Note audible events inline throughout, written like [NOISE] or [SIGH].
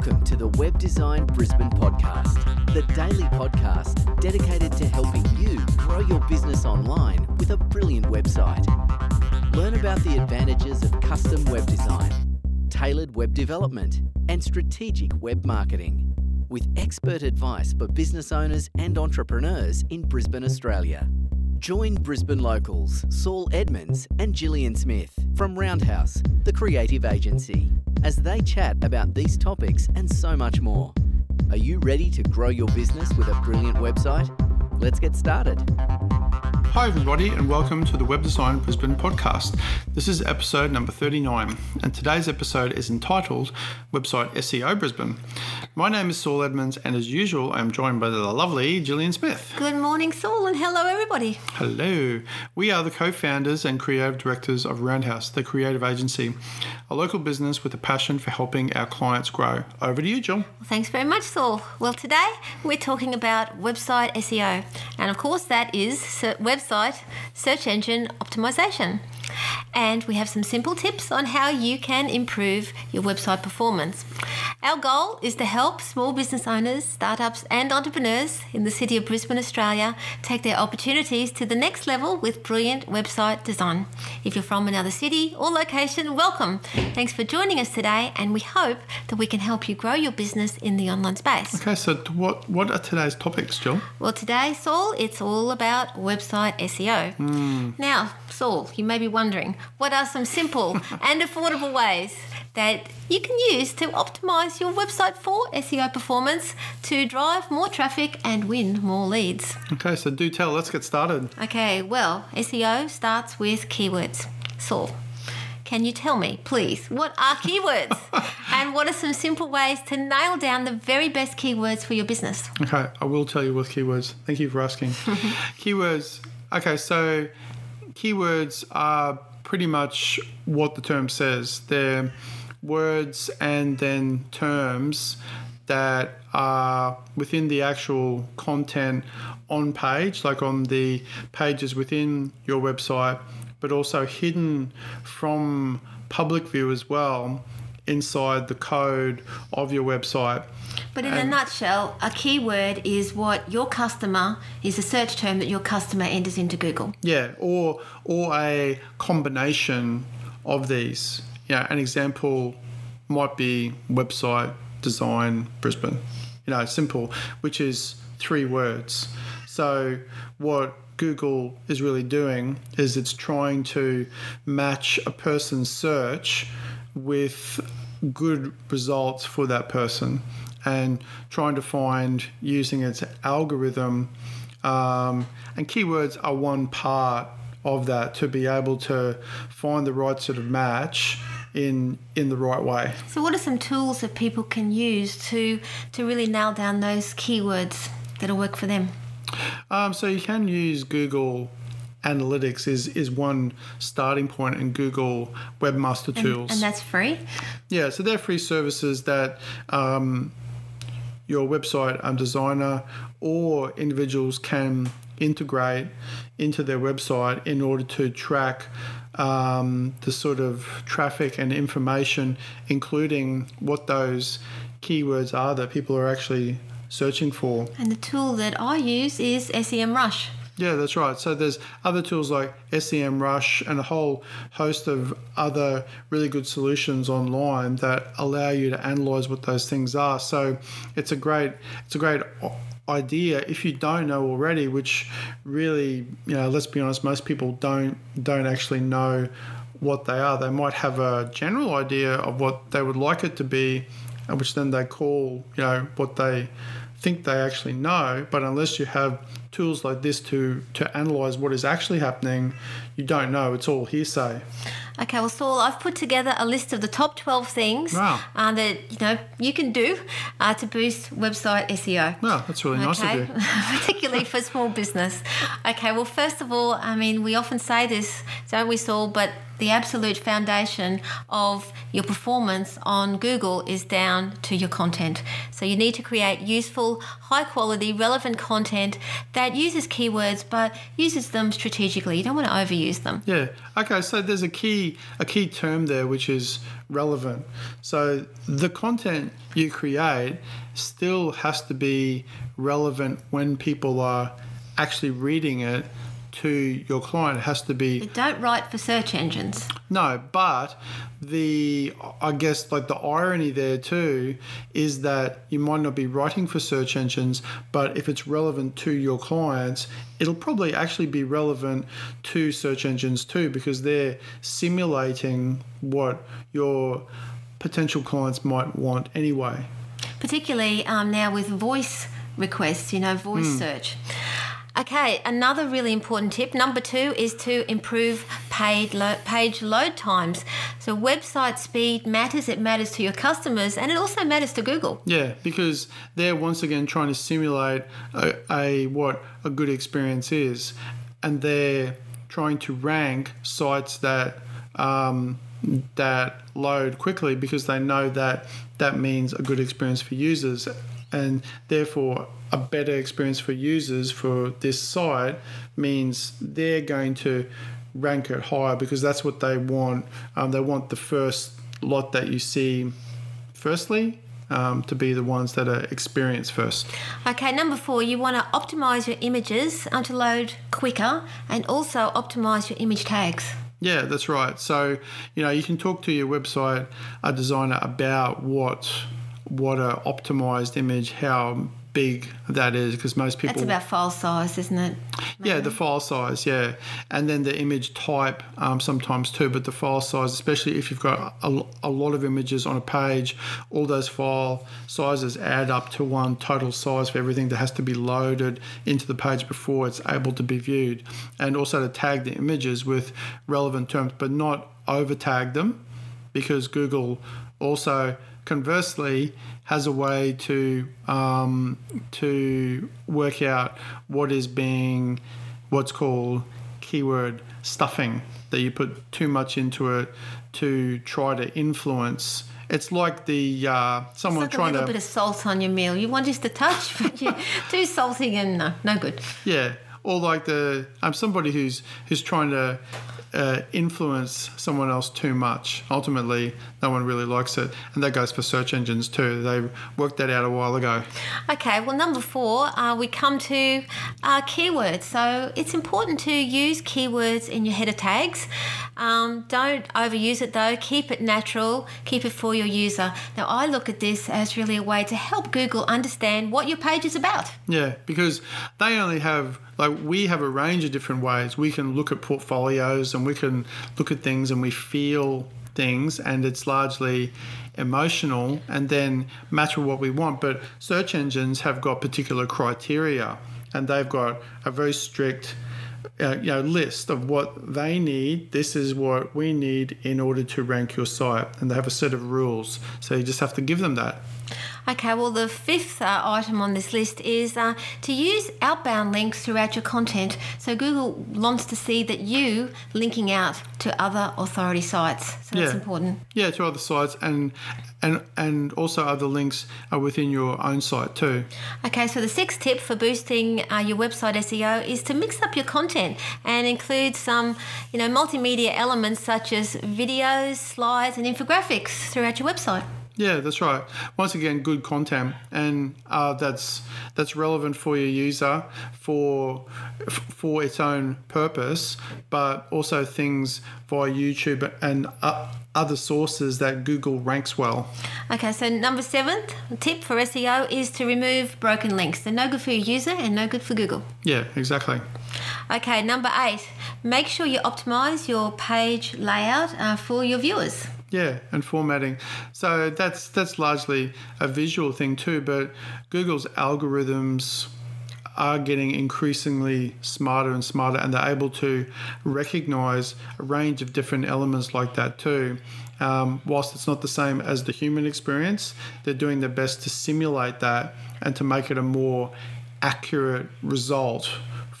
welcome to the Web Design Brisbane podcast, the daily podcast dedicated to helping you grow your business online with a brilliant website. Learn about the advantages of custom web design, tailored web development, and strategic web marketing with expert advice for business owners and entrepreneurs in Brisbane, Australia. Join Brisbane locals Saul Edmonds and Gillian Smith from Roundhouse, the creative agency, as they chat about these topics and so much more. Are you ready to grow your business with a brilliant website? Let's get started. Hi, everybody, and welcome to the Web Design Brisbane podcast. This is episode number 39, and today's episode is entitled Website SEO Brisbane. My name is Saul Edmonds, and as usual, I'm joined by the lovely Gillian Smith. Good morning, Saul, and hello, everybody. Hello. We are the co founders and creative directors of Roundhouse, the creative agency, a local business with a passion for helping our clients grow. Over to you, Jill. Well, thanks very much, Saul. Well, today we're talking about website SEO, and of course, that is website search engine optimization. And we have some simple tips on how you can improve your website performance. Our goal is to help small business owners, startups, and entrepreneurs in the city of Brisbane, Australia, take their opportunities to the next level with brilliant website design. If you're from another city or location, welcome. Thanks for joining us today, and we hope that we can help you grow your business in the online space. Okay, so what, what are today's topics, Jill? Well, today, Saul, it's all about website SEO. Mm. Now, Saul, you may be wondering what are some simple [LAUGHS] and affordable ways that you can use to optimize your website for SEO performance to drive more traffic and win more leads. Okay, so do tell, let's get started. Okay, well, SEO starts with keywords. Saul, can you tell me, please, what are keywords? [LAUGHS] and what are some simple ways to nail down the very best keywords for your business? Okay, I will tell you with keywords. Thank you for asking. [LAUGHS] keywords, okay, so keywords are pretty much what the term says. They're words and then terms that are within the actual content on page, like on the pages within your website, but also hidden from public view as well inside the code of your website. But in a nutshell, a keyword is what your customer is a search term that your customer enters into Google. Yeah, or or a combination of these. Yeah, an example might be website design Brisbane. You know, simple, which is three words. So what Google is really doing is it's trying to match a person's search with good results for that person and trying to find using its algorithm. Um, and keywords are one part of that to be able to find the right sort of match in in the right way. So what are some tools that people can use to to really nail down those keywords that'll work for them? Um, so you can use Google Analytics is is one starting point in Google Webmaster Tools, and, and that's free. Yeah, so they're free services that um, your website um, designer or individuals can integrate into their website in order to track um, the sort of traffic and information, including what those keywords are that people are actually searching for. And the tool that I use is SEMrush. Yeah, that's right. So there's other tools like SEMrush and a whole host of other really good solutions online that allow you to analyze what those things are. So it's a great it's a great idea if you don't know already, which really, you know, let's be honest, most people don't don't actually know what they are. They might have a general idea of what they would like it to be, which then they call, you know, what they think they actually know. But unless you have tools like this to to analyze what is actually happening, you don't know. It's all hearsay. Okay, well, Saul, I've put together a list of the top 12 things wow. uh, that you know you can do uh, to boost website SEO. Wow, that's really nice okay? of you. [LAUGHS] Particularly for small business. Okay, well, first of all, I mean, we often say this, don't we, Saul? But the absolute foundation of your performance on Google is down to your content. So you need to create useful, high quality, relevant content that uses keywords but uses them strategically. You don't want to overuse them. Yeah. Okay. So there's a key a key term there which is relevant. So the content you create still has to be relevant when people are actually reading it to your client. Has to be Don't write for search engines. no, but the I guess like the irony there too is that you might not be writing for search engines, but if it's relevant to your clients, it'll probably actually be relevant to search engines too because they're simulating what your potential clients might want anyway. particularly um, now with voice requests, you know, voice Hmm. search. Okay, another really important tip, number two, is to improve paid lo- page load times. So, website speed matters, it matters to your customers, and it also matters to Google. Yeah, because they're once again trying to simulate a, a what a good experience is, and they're trying to rank sites that um, that load quickly because they know that that means a good experience for users, and therefore a better experience for users for this site means they're going to rank it higher because that's what they want. Um, they want the first lot that you see firstly um, to be the ones that are experienced first. Okay, number four, you want to optimize your images um, to load quicker and also optimize your image tags. Yeah, that's right. So you know you can talk to your website a designer about what what a optimized image, how big that is, because most people That's about file size, isn't it? Yeah, the file size, yeah, and then the image type um, sometimes too. But the file size, especially if you've got a, a lot of images on a page, all those file sizes add up to one total size for everything that has to be loaded into the page before it's able to be viewed, and also to tag the images with relevant terms, but not over tag them, because Google also conversely has a way to um, to work out what is being what's called keyword stuffing that you put too much into it to try to influence it's like the uh, someone like a trying little to bit of salt on your meal. You want just a touch, [LAUGHS] but you're too salty and no, no good. Yeah, or like the I'm um, somebody who's who's trying to uh, influence someone else too much. Ultimately, no one really likes it, and that goes for search engines too. They worked that out a while ago. Okay, well, number four, uh, we come to uh, keywords. So it's important to use keywords in your header tags. Um, don't overuse it though. Keep it natural. Keep it for your user. Now, I look at this as really a way to help Google understand what your page is about. Yeah, because they only have like we have a range of different ways. We can look at portfolios and we can look at things and we feel things and it's largely emotional and then match with what we want. But search engines have got particular criteria and they've got a very strict uh, you know list of what they need this is what we need in order to rank your site and they have a set of rules so you just have to give them that Okay, well, the fifth uh, item on this list is uh, to use outbound links throughout your content. So Google wants to see that you linking out to other authority sites. So that's Yeah. important. Yeah, to other sites and and and also other links are within your own site too. Okay, so the sixth tip for boosting uh, your website SEO is to mix up your content and include some, you know, multimedia elements such as videos, slides, and infographics throughout your website. Yeah, that's right. Once again, good content, and uh, that's that's relevant for your user for for its own purpose, but also things via YouTube and uh, other sources that Google ranks well. Okay, so number seventh tip for SEO is to remove broken links. They're no good for your user and no good for Google. Yeah, exactly. Okay, number eight, make sure you optimize your page layout uh, for your viewers. Yeah, and formatting. So that's that's largely a visual thing too, but Google's algorithms are getting increasingly smarter and smarter and they're able to recognize a range of different elements like that too. Um, whilst it's not the same as the human experience, they're doing their best to simulate that and to make it a more accurate result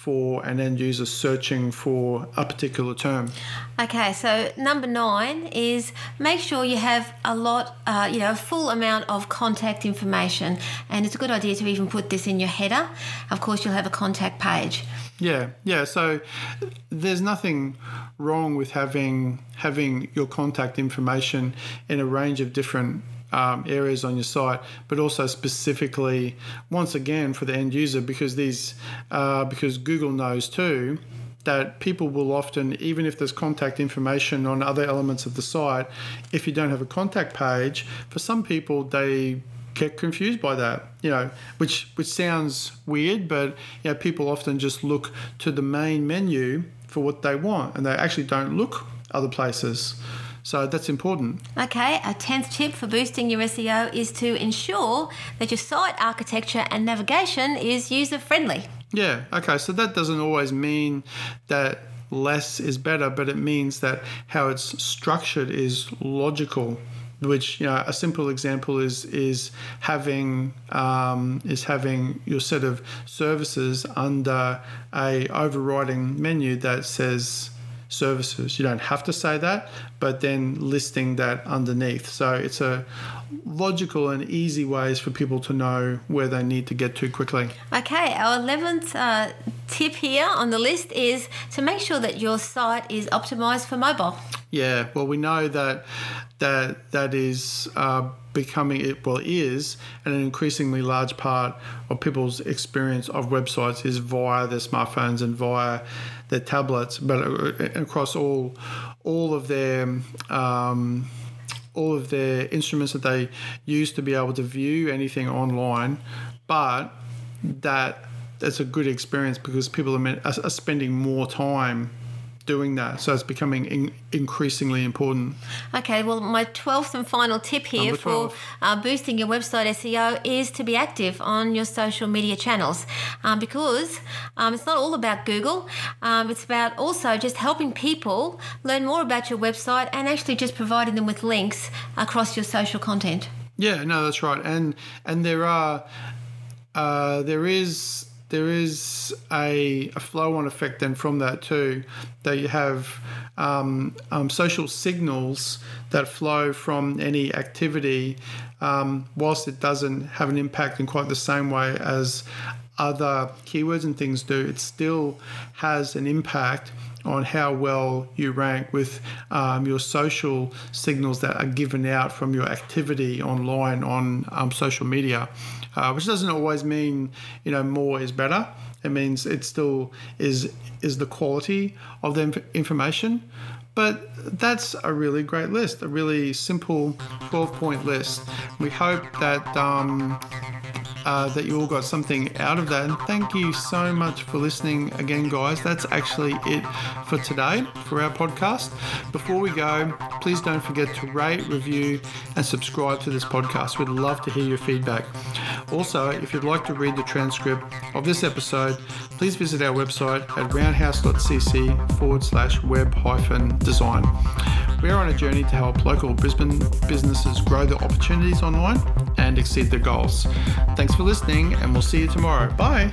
for an end user searching for a particular term. Okay, so number nine is make sure you have a lot, uh, you know, a full amount of contact information, and it's a good idea to even put this in your header. Of course, you'll have a contact page. Yeah, yeah. So there's nothing wrong with having having your contact information in a range of different um, areas on your site, but also specifically, once again, for the end user, because these, uh, because Google knows too that people will often, even if there's contact information on other elements of the site, if you don't have a contact page, for some people they get confused by that, you know, which which sounds weird, but you know, people often just look to the main menu for what they want, and they actually don't look other places. So that's important. Okay, a 10th tip for boosting your SEO is to ensure that your site architecture and navigation is user friendly. Yeah, okay, so that doesn't always mean that less is better, but it means that how it's structured is logical. Which you know, a simple example is is having um, is having your set of services under a overriding menu that says services. You don't have to say that, but then listing that underneath. So it's a logical and easy ways for people to know where they need to get to quickly. Okay, our 11th uh, tip here on the list is to make sure that your site is optimized for mobile. Yeah, well, we know that that that is uh, becoming it well is and an increasingly large part of people's experience of websites is via their smartphones and via their tablets, but uh, across all all of their um, all of their instruments that they use to be able to view anything online, but that that's a good experience because people are spending more time doing that. So it's becoming in, increasingly important. Okay, well, my 12th and final tip here for uh, boosting your website SEO is to be active on your social media channels um, because um, it's not all about Google. Um, it's about also just helping people learn more about your website and actually just providing them with links across your social content. Yeah, no, that's right. And and there are uh, there is there is a, a flow on effect then from that too, that you have um, um, social signals that flow from any activity, um, whilst it doesn't have an impact in quite the same way as other keywords and things do, it still has an impact on how well you rank with um, your social signals that are given out from your activity online on um, social media uh, which doesn't always mean you know more is better. It means it still is is the quality of the information. But that's a really great list, a really simple 12 point list. We hope that um, uh, that you all got something out of that. And thank you so much for listening again, guys. That's actually it for today for our podcast. Before we go, please don't forget to rate, review, and subscribe to this podcast. We'd love to hear your feedback. Also, if you'd like to read the transcript of this episode, please visit our website at roundhouse.cc forward slash web hyphen design. We are on a journey to help local Brisbane businesses grow their opportunities online and exceed their goals. Thanks for listening, and we'll see you tomorrow. Bye.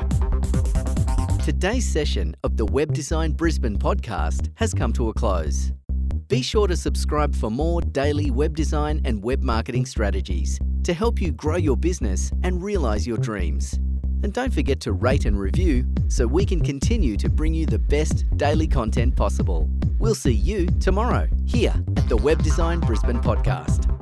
Today's session of the Web Design Brisbane podcast has come to a close. Be sure to subscribe for more daily web design and web marketing strategies to help you grow your business and realize your dreams. And don't forget to rate and review so we can continue to bring you the best daily content possible. We'll see you tomorrow here at the Web Design Brisbane podcast.